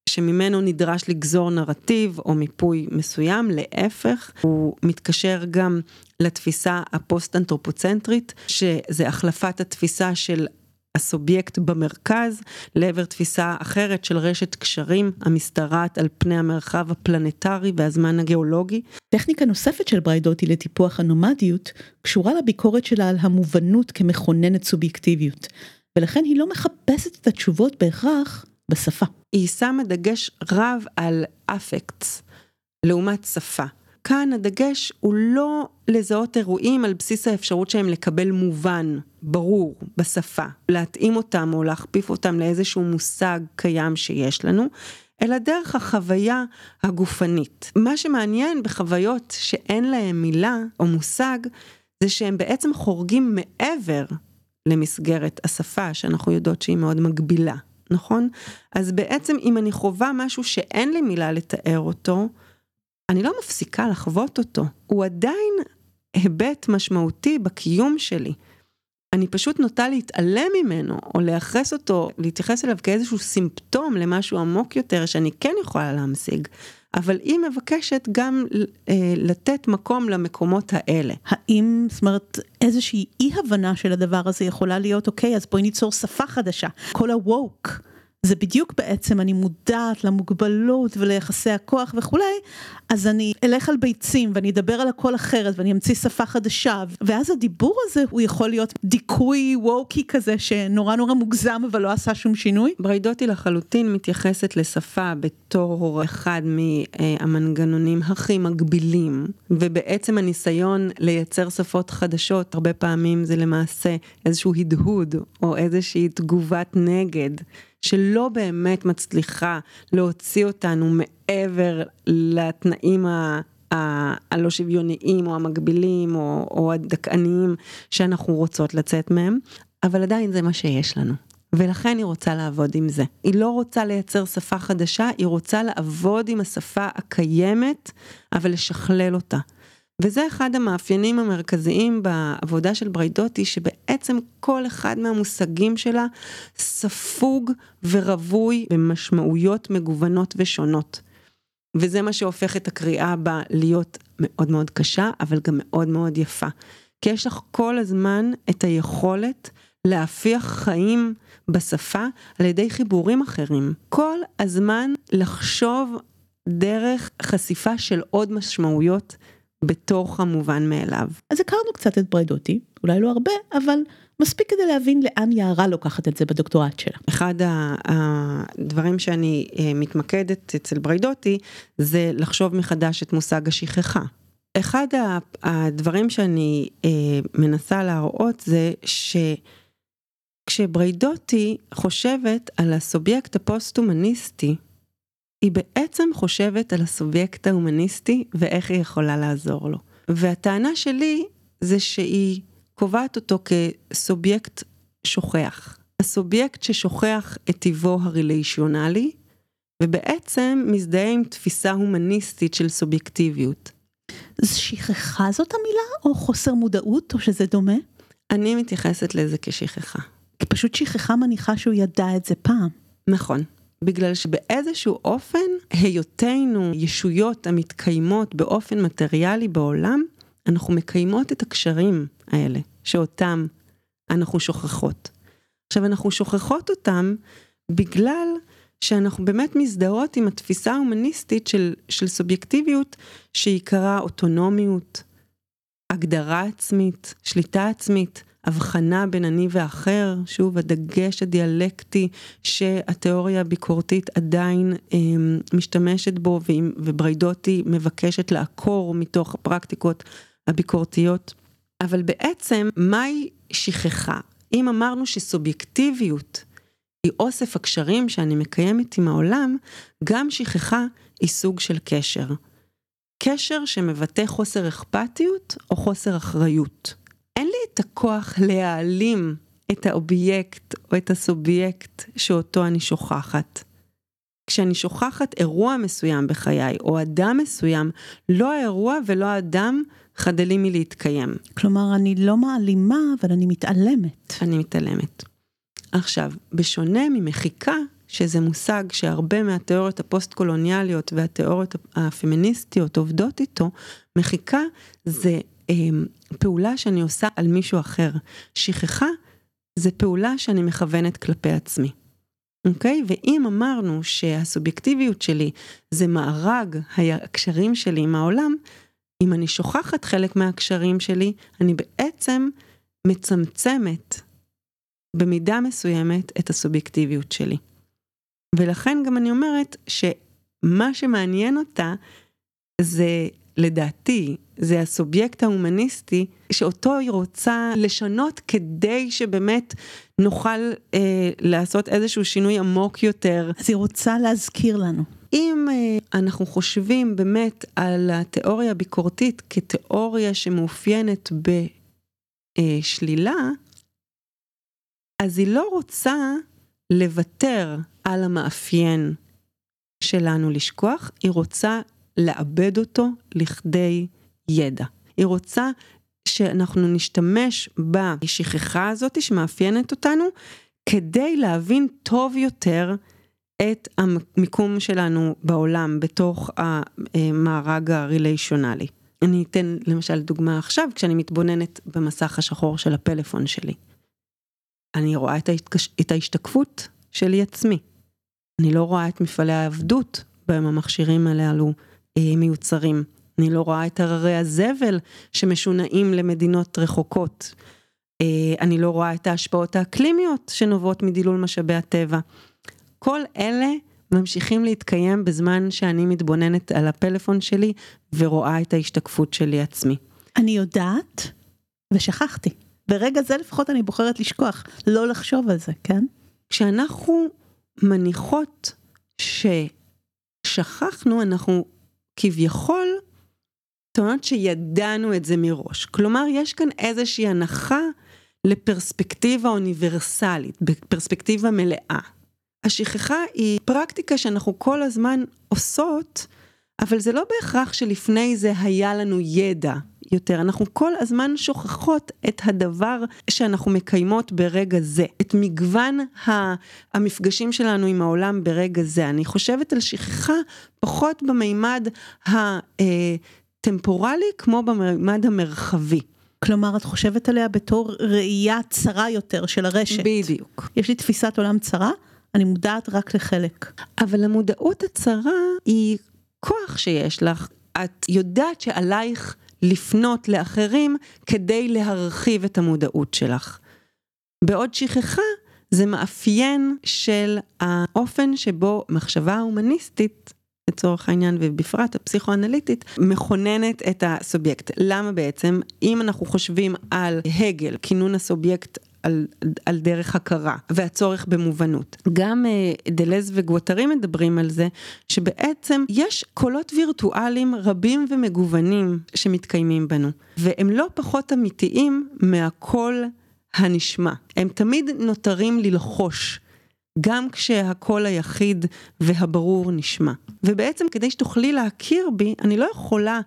שממנו נדרש לגזור נרטיב או מיפוי מסוים, להפך, הוא מתקשר גם לתפיסה הפוסט-אנתרופוצנטרית, שזה החלפת התפיסה של הסובייקט במרכז לעבר תפיסה אחרת של רשת קשרים המשתרעת על פני המרחב הפלנטרי והזמן הגיאולוגי. טכניקה נוספת של בריידוטי לטיפוח הנומדיות קשורה לביקורת שלה על המובנות כמכוננת סובייקטיביות, ולכן היא לא מחפשת את התשובות בהכרח בשפה. היא שמה דגש רב על אפקטס, לעומת שפה. כאן הדגש הוא לא לזהות אירועים על בסיס האפשרות שהם לקבל מובן, ברור, בשפה, להתאים אותם או להכפיף אותם לאיזשהו מושג קיים שיש לנו, אלא דרך החוויה הגופנית. מה שמעניין בחוויות שאין להם מילה או מושג, זה שהם בעצם חורגים מעבר למסגרת השפה, שאנחנו יודעות שהיא מאוד מגבילה. נכון? אז בעצם אם אני חווה משהו שאין לי מילה לתאר אותו, אני לא מפסיקה לחוות אותו. הוא עדיין היבט משמעותי בקיום שלי. אני פשוט נוטה להתעלם ממנו, או לייחס אותו, להתייחס אליו כאיזשהו סימפטום למשהו עמוק יותר שאני כן יכולה להמשיג. אבל היא מבקשת גם אה, לתת מקום למקומות האלה. האם, זאת אומרת, איזושהי אי הבנה של הדבר הזה יכולה להיות, אוקיי, אז בואי ניצור שפה חדשה. כל ה-woke. זה בדיוק בעצם אני מודעת למוגבלות וליחסי הכוח וכולי, אז אני אלך על ביצים ואני אדבר על הכל אחרת ואני אמציא שפה חדשה, ואז הדיבור הזה הוא יכול להיות דיכוי ווקי כזה שנורא נורא מוגזם אבל לא עשה שום שינוי. בריידוטי לחלוטין מתייחסת לשפה בתור אחד מהמנגנונים הכי מגבילים, ובעצם הניסיון לייצר שפות חדשות הרבה פעמים זה למעשה איזשהו הדהוד או איזושהי תגובת נגד. שלא באמת מצליחה להוציא אותנו מעבר לתנאים ה... הלא שוויוניים או המגבילים או, או הדכאניים שאנחנו רוצות לצאת מהם, אבל עדיין זה מה שיש לנו. ולכן היא רוצה לעבוד עם זה. היא לא רוצה לייצר שפה חדשה, היא רוצה לעבוד עם השפה הקיימת, אבל לשכלל אותה. וזה אחד המאפיינים המרכזיים בעבודה של בריידוטי, שבעצם כל אחד מהמושגים שלה ספוג ורווי במשמעויות מגוונות ושונות. וזה מה שהופך את הקריאה בה להיות מאוד מאוד קשה, אבל גם מאוד מאוד יפה. כי יש לך כל הזמן את היכולת להפיח חיים בשפה על ידי חיבורים אחרים. כל הזמן לחשוב דרך חשיפה של עוד משמעויות בתוך המובן מאליו. אז הכרנו קצת את בריידוטי, אולי לא הרבה, אבל מספיק כדי להבין לאן יערה לוקחת את זה בדוקטורט שלה. אחד הדברים שאני אה, מתמקדת אצל בריידוטי זה לחשוב מחדש את מושג השכחה. אחד הדברים שאני אה, מנסה להראות זה שכשבריידוטי חושבת על הסובייקט הפוסט-הומניסטי, היא בעצם חושבת על הסובייקט ההומניסטי ואיך היא יכולה לעזור לו. והטענה שלי זה שהיא קובעת אותו כסובייקט שוכח. הסובייקט ששוכח את טיבו הריליישיונלי, ובעצם מזדהה עם תפיסה הומניסטית של סובייקטיביות. שכחה זאת המילה, או חוסר מודעות, או שזה דומה? אני מתייחסת לזה כשכחה. כי פשוט שכחה מניחה שהוא ידע את זה פעם. נכון. בגלל שבאיזשהו אופן, היותנו ישויות המתקיימות באופן מטריאלי בעולם, אנחנו מקיימות את הקשרים האלה, שאותם אנחנו שוכחות. עכשיו, אנחנו שוכחות אותם בגלל שאנחנו באמת מזדהות עם התפיסה ההומניסטית של, של סובייקטיביות שעיקרה אוטונומיות, הגדרה עצמית, שליטה עצמית, הבחנה בין אני ואחר, שוב הדגש הדיאלקטי שהתיאוריה הביקורתית עדיין אה, משתמשת בו ובריידוטי מבקשת לעקור מתוך הפרקטיקות הביקורתיות. אבל בעצם מהי שכחה? אם אמרנו שסובייקטיביות היא אוסף הקשרים שאני מקיימת עם העולם, גם שכחה היא סוג של קשר. קשר שמבטא חוסר אכפתיות או חוסר אחריות. את הכוח להעלים את האובייקט או את הסובייקט שאותו אני שוכחת. כשאני שוכחת אירוע מסוים בחיי או אדם מסוים, לא האירוע ולא האדם חדלים מלהתקיים. כלומר, אני לא מעלימה, אבל אני מתעלמת. אני מתעלמת. עכשיו, בשונה ממחיקה, שזה מושג שהרבה מהתיאוריות הפוסט-קולוניאליות והתיאוריות הפמיניסטיות עובדות איתו, מחיקה זה פעולה שאני עושה על מישהו אחר. שכחה זה פעולה שאני מכוונת כלפי עצמי. אוקיי? ואם אמרנו שהסובייקטיביות שלי זה מארג הקשרים שלי עם העולם, אם אני שוכחת חלק מהקשרים שלי, אני בעצם מצמצמת במידה מסוימת את הסובייקטיביות שלי. ולכן גם אני אומרת שמה שמעניין אותה זה לדעתי, זה הסובייקט ההומניסטי שאותו היא רוצה לשנות כדי שבאמת נוכל אה, לעשות איזשהו שינוי עמוק יותר. אז היא רוצה להזכיר לנו. אם אה, אנחנו חושבים באמת על התיאוריה הביקורתית כתיאוריה שמאופיינת בשלילה, אה, אז היא לא רוצה לוותר על המאפיין שלנו לשכוח, היא רוצה לאבד אותו לכדי ידע. היא רוצה שאנחנו נשתמש בשכחה הזאת שמאפיינת אותנו, כדי להבין טוב יותר את המיקום שלנו בעולם בתוך המארג הריליישונלי. אני אתן למשל דוגמה עכשיו, כשאני מתבוננת במסך השחור של הפלאפון שלי. אני רואה את, ההתקש... את ההשתקפות שלי עצמי. אני לא רואה את מפעלי העבדות בהם המכשירים הללו אה, מיוצרים. אני לא רואה את הררי הזבל שמשונעים למדינות רחוקות. אה, אני לא רואה את ההשפעות האקלימיות שנובעות מדילול משאבי הטבע. כל אלה ממשיכים להתקיים בזמן שאני מתבוננת על הפלאפון שלי ורואה את ההשתקפות שלי עצמי. אני יודעת ושכחתי. ברגע זה לפחות אני בוחרת לשכוח, לא לחשוב על זה, כן? כשאנחנו מניחות ששכחנו, אנחנו כביכול טוענות שידענו את זה מראש. כלומר, יש כאן איזושהי הנחה לפרספקטיבה אוניברסלית, בפרספקטיבה מלאה. השכחה היא פרקטיקה שאנחנו כל הזמן עושות, אבל זה לא בהכרח שלפני זה היה לנו ידע יותר, אנחנו כל הזמן שוכחות את הדבר שאנחנו מקיימות ברגע זה, את מגוון המפגשים שלנו עם העולם ברגע זה. אני חושבת על שכחה פחות במימד הטמפורלי כמו במימד המרחבי. כלומר, את חושבת עליה בתור ראייה צרה יותר של הרשת. בדיוק. יש לי תפיסת עולם צרה, אני מודעת רק לחלק. אבל המודעות הצרה היא כוח שיש לך. את יודעת שעלייך לפנות לאחרים כדי להרחיב את המודעות שלך. בעוד שכחה זה מאפיין של האופן שבו מחשבה הומניסטית, לצורך העניין ובפרט הפסיכואנליטית, מכוננת את הסובייקט. למה בעצם? אם אנחנו חושבים על הגל, כינון הסובייקט על, על דרך הכרה והצורך במובנות. גם uh, דלז וגואטרי מדברים על זה שבעצם יש קולות וירטואליים רבים ומגוונים שמתקיימים בנו והם לא פחות אמיתיים מהקול הנשמע. הם תמיד נותרים ללחוש. גם כשהקול היחיד והברור נשמע. ובעצם כדי שתוכלי להכיר בי, אני לא יכולה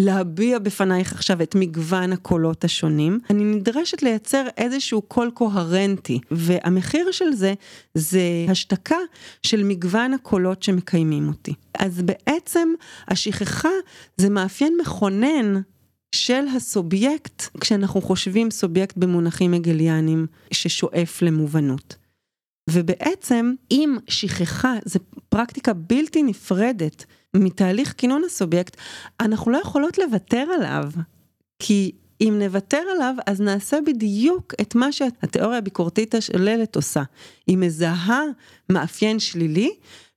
להביע בפנייך עכשיו את מגוון הקולות השונים, אני נדרשת לייצר איזשהו קול קוהרנטי, והמחיר של זה, זה השתקה של מגוון הקולות שמקיימים אותי. אז בעצם השכחה זה מאפיין מכונן של הסובייקט כשאנחנו חושבים סובייקט במונחים הגליאניים ששואף למובנות. ובעצם אם שכחה, זו פרקטיקה בלתי נפרדת מתהליך כינון הסובייקט, אנחנו לא יכולות לוותר עליו. כי אם נוותר עליו, אז נעשה בדיוק את מה שהתיאוריה הביקורתית השללת עושה. היא מזהה מאפיין שלילי,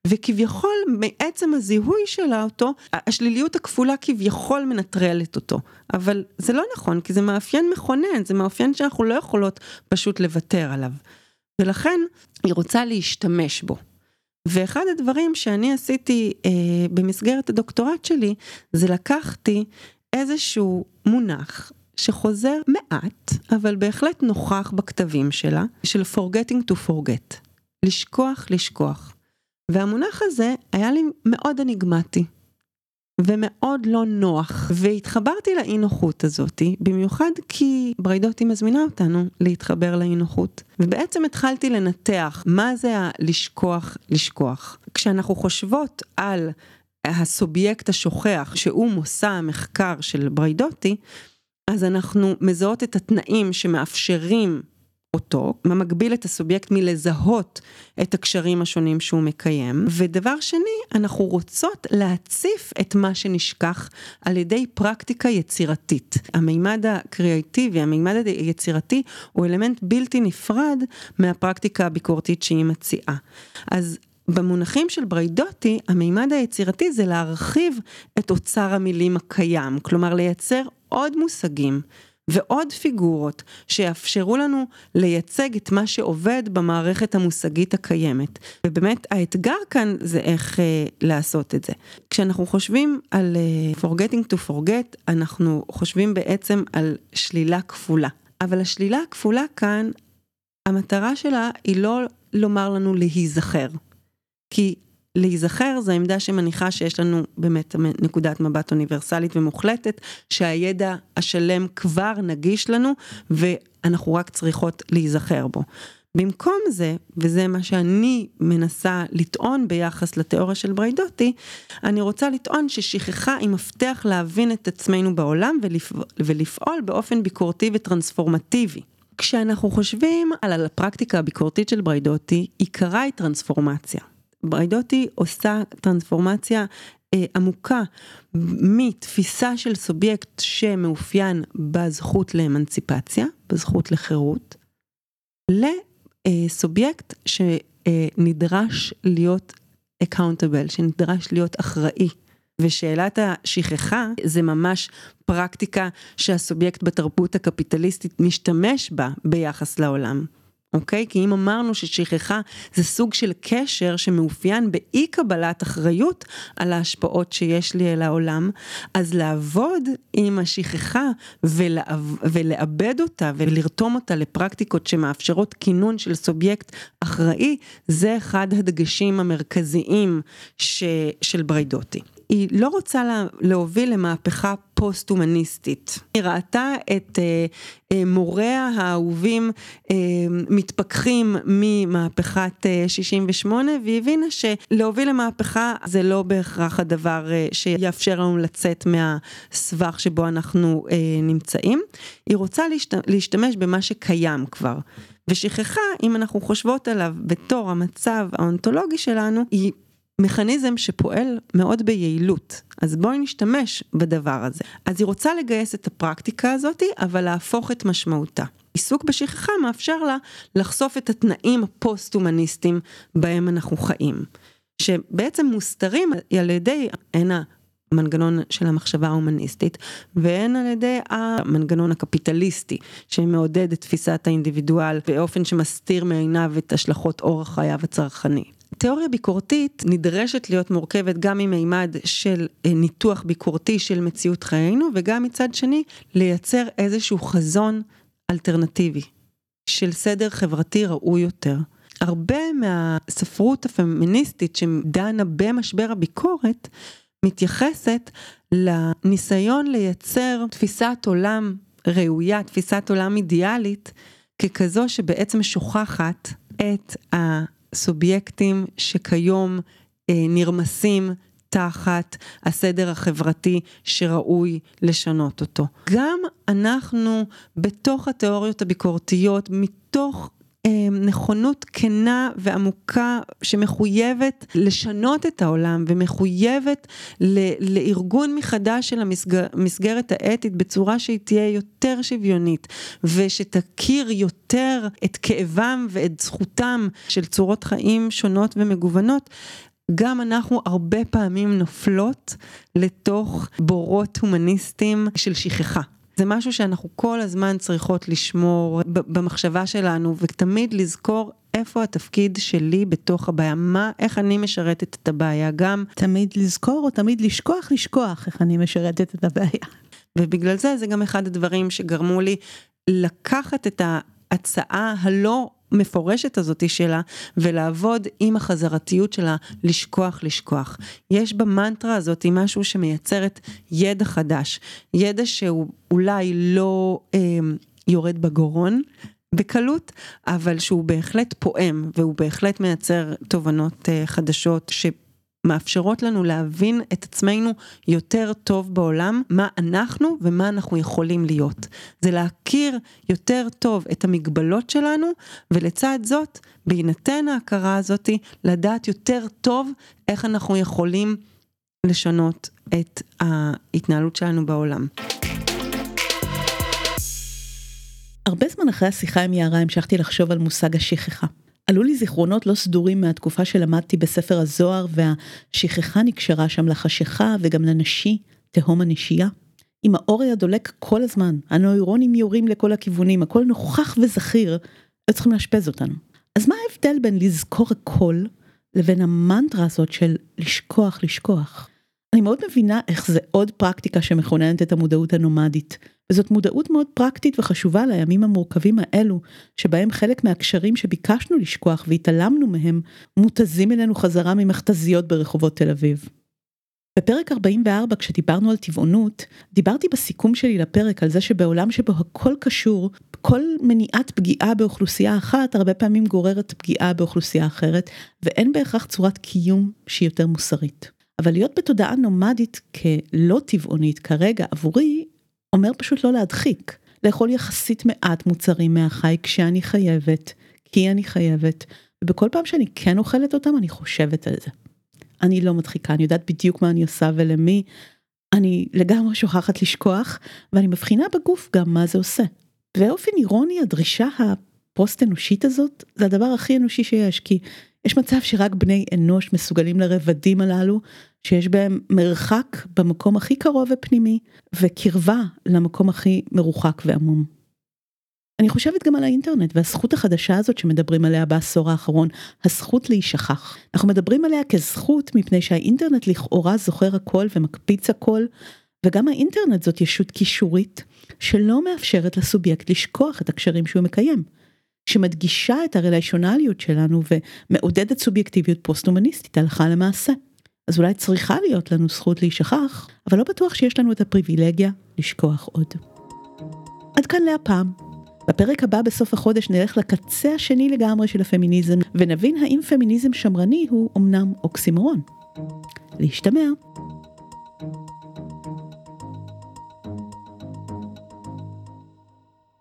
וכביכול מעצם הזיהוי שלה אותו, השליליות הכפולה כביכול מנטרלת אותו. אבל זה לא נכון, כי זה מאפיין מכונן, זה מאפיין שאנחנו לא יכולות פשוט לוותר עליו. ולכן היא רוצה להשתמש בו. ואחד הדברים שאני עשיתי אה, במסגרת הדוקטורט שלי, זה לקחתי איזשהו מונח שחוזר מעט, אבל בהחלט נוכח בכתבים שלה, של forgetting to forget, לשכוח, לשכוח. והמונח הזה היה לי מאוד אניגמטי. ומאוד לא נוח, והתחברתי לאי נוחות הזאתי, במיוחד כי בריידותי מזמינה אותנו להתחבר לאי נוחות. ובעצם התחלתי לנתח מה זה הלשכוח לשכוח. כשאנחנו חושבות על הסובייקט השוכח, שהוא מושא המחקר של בריידותי, אז אנחנו מזהות את התנאים שמאפשרים אותו, מגביל את הסובייקט מלזהות את הקשרים השונים שהוא מקיים. ודבר שני, אנחנו רוצות להציף את מה שנשכח על ידי פרקטיקה יצירתית. המימד הקריאטיבי, המימד היצירתי, הוא אלמנט בלתי נפרד מהפרקטיקה הביקורתית שהיא מציעה. אז במונחים של בריידוטי, המימד היצירתי זה להרחיב את אוצר המילים הקיים, כלומר לייצר עוד מושגים. ועוד פיגורות שיאפשרו לנו לייצג את מה שעובד במערכת המושגית הקיימת. ובאמת האתגר כאן זה איך אה, לעשות את זה. כשאנחנו חושבים על אה, forgetting to forget, אנחנו חושבים בעצם על שלילה כפולה. אבל השלילה הכפולה כאן, המטרה שלה היא לא לומר לנו להיזכר. כי להיזכר זו עמדה שמניחה שיש לנו באמת נקודת מבט אוניברסלית ומוחלטת, שהידע השלם כבר נגיש לנו ואנחנו רק צריכות להיזכר בו. במקום זה, וזה מה שאני מנסה לטעון ביחס לתיאוריה של בריידוטי, אני רוצה לטעון ששכחה היא מפתח להבין את עצמנו בעולם ולפ... ולפעול באופן ביקורתי וטרנספורמטיבי. כשאנחנו חושבים על הפרקטיקה הביקורתית של בריידוטי, עיקרה היא טרנספורמציה. בריידוטי עושה טרנספורמציה אה, עמוקה מתפיסה של סובייקט שמאופיין בזכות לאמנציפציה, בזכות לחירות, לסובייקט שנדרש להיות accountable, שנדרש להיות אחראי. ושאלת השכחה זה ממש פרקטיקה שהסובייקט בתרבות הקפיטליסטית משתמש בה ביחס לעולם. אוקיי? כי אם אמרנו ששכחה זה סוג של קשר שמאופיין באי קבלת אחריות על ההשפעות שיש לי אל העולם, אז לעבוד עם השכחה ולעבד אותה ולרתום אותה לפרקטיקות שמאפשרות כינון של סובייקט אחראי, זה אחד הדגשים המרכזיים ש, של בריידוטי. היא לא רוצה לה, להוביל למהפכה פוסט-הומניסטית. היא ראתה את אה, אה, מוריה האהובים אה, מתפכחים ממהפכת אה, 68 והיא הבינה שלהוביל למהפכה זה לא בהכרח הדבר אה, שיאפשר לנו לצאת מהסבך שבו אנחנו אה, נמצאים. היא רוצה להשת, להשתמש במה שקיים כבר. ושכחה, אם אנחנו חושבות עליו בתור המצב האונתולוגי שלנו, היא מכניזם שפועל מאוד ביעילות, אז בואי נשתמש בדבר הזה. אז היא רוצה לגייס את הפרקטיקה הזאתי, אבל להפוך את משמעותה. עיסוק בשכחה מאפשר לה לחשוף את התנאים הפוסט-הומניסטיים בהם אנחנו חיים, שבעצם מוסתרים על ידי, הן המנגנון של המחשבה ההומניסטית, והן על ידי המנגנון הקפיטליסטי, שמעודד את תפיסת האינדיבידואל באופן שמסתיר מעיניו את השלכות אורח חייו הצרכני. תיאוריה ביקורתית נדרשת להיות מורכבת גם ממימד של אה, ניתוח ביקורתי של מציאות חיינו, וגם מצד שני לייצר איזשהו חזון אלטרנטיבי של סדר חברתי ראוי יותר. הרבה מהספרות הפמיניסטית שדנה במשבר הביקורת, מתייחסת לניסיון לייצר תפיסת עולם ראויה, תפיסת עולם אידיאלית, ככזו שבעצם שוכחת את ה... סובייקטים שכיום אה, נרמסים תחת הסדר החברתי שראוי לשנות אותו. גם אנחנו בתוך התיאוריות הביקורתיות, מתוך נכונות כנה ועמוקה שמחויבת לשנות את העולם ומחויבת לארגון מחדש של המסגרת האתית בצורה שהיא תהיה יותר שוויונית ושתכיר יותר את כאבם ואת זכותם של צורות חיים שונות ומגוונות. גם אנחנו הרבה פעמים נופלות לתוך בורות הומניסטיים של שכחה. זה משהו שאנחנו כל הזמן צריכות לשמור במחשבה שלנו ותמיד לזכור איפה התפקיד שלי בתוך הבעיה, מה, איך אני משרתת את הבעיה, גם תמיד לזכור או תמיד לשכוח, לשכוח איך אני משרתת את הבעיה. ובגלל זה זה גם אחד הדברים שגרמו לי לקחת את ההצעה הלא המפורשת הזאתי שלה, ולעבוד עם החזרתיות שלה, לשכוח, לשכוח. יש במנטרה הזאת משהו שמייצרת ידע חדש, ידע שהוא אולי לא אה, יורד בגרון. בקלות, אבל שהוא בהחלט פועם והוא בהחלט מייצר תובנות uh, חדשות ש... מאפשרות לנו להבין את עצמנו יותר טוב בעולם, מה אנחנו ומה אנחנו יכולים להיות. זה להכיר יותר טוב את המגבלות שלנו, ולצד זאת, בהינתן ההכרה הזאתי, לדעת יותר טוב איך אנחנו יכולים לשנות את ההתנהלות שלנו בעולם. הרבה זמן אחרי השיחה עם יערה המשכתי לחשוב על מושג השכחה. עלו לי זיכרונות לא סדורים מהתקופה שלמדתי בספר הזוהר והשכחה נקשרה שם לחשיכה וגם לנשי, תהום הנשייה. עם האור היה דולק כל הזמן, הנוירונים יורים לכל הכיוונים, הכל נוכח וזכיר, היו צריכים לאשפז אותנו. אז מה ההבדל בין לזכור הכל לבין המנטרה הזאת של לשכוח לשכוח? אני מאוד מבינה איך זה עוד פרקטיקה שמכוננת את המודעות הנומדית. וזאת מודעות מאוד פרקטית וחשובה לימים המורכבים האלו, שבהם חלק מהקשרים שביקשנו לשכוח והתעלמנו מהם, מותזים אלינו חזרה ממכתזיות ברחובות תל אביב. בפרק 44 כשדיברנו על טבעונות, דיברתי בסיכום שלי לפרק על זה שבעולם שבו הכל קשור, כל מניעת פגיעה באוכלוסייה אחת הרבה פעמים גוררת פגיעה באוכלוסייה אחרת, ואין בהכרח צורת קיום שהיא יותר מוסרית. אבל להיות בתודעה נומדית כלא טבעונית כרגע עבורי אומר פשוט לא להדחיק, לאכול יחסית מעט מוצרים מהחי כשאני חייבת, כי אני חייבת, ובכל פעם שאני כן אוכלת אותם אני חושבת על זה. אני לא מדחיקה, אני יודעת בדיוק מה אני עושה ולמי, אני לגמרי שוכחת לשכוח, ואני מבחינה בגוף גם מה זה עושה. באופן אירוני הדרישה הפוסט אנושית הזאת זה הדבר הכי אנושי שיש, כי יש מצב שרק בני אנוש מסוגלים לרבדים הללו, שיש בהם מרחק במקום הכי קרוב ופנימי, וקרבה למקום הכי מרוחק ועמום. אני חושבת גם על האינטרנט והזכות החדשה הזאת שמדברים עליה בעשור האחרון, הזכות להישכח. אנחנו מדברים עליה כזכות מפני שהאינטרנט לכאורה זוכר הכל ומקפיץ הכל, וגם האינטרנט זאת ישות קישורית שלא מאפשרת לסובייקט לשכוח את הקשרים שהוא מקיים. שמדגישה את הרליישונליות שלנו ומעודדת סובייקטיביות פוסט-הומניסטית הלכה למעשה. אז אולי צריכה להיות לנו זכות להישכח, אבל לא בטוח שיש לנו את הפריבילגיה לשכוח עוד. עד כאן להפעם. בפרק הבא בסוף החודש נלך לקצה השני לגמרי של הפמיניזם, ונבין האם פמיניזם שמרני הוא אמנם אוקסימורון. להשתמע.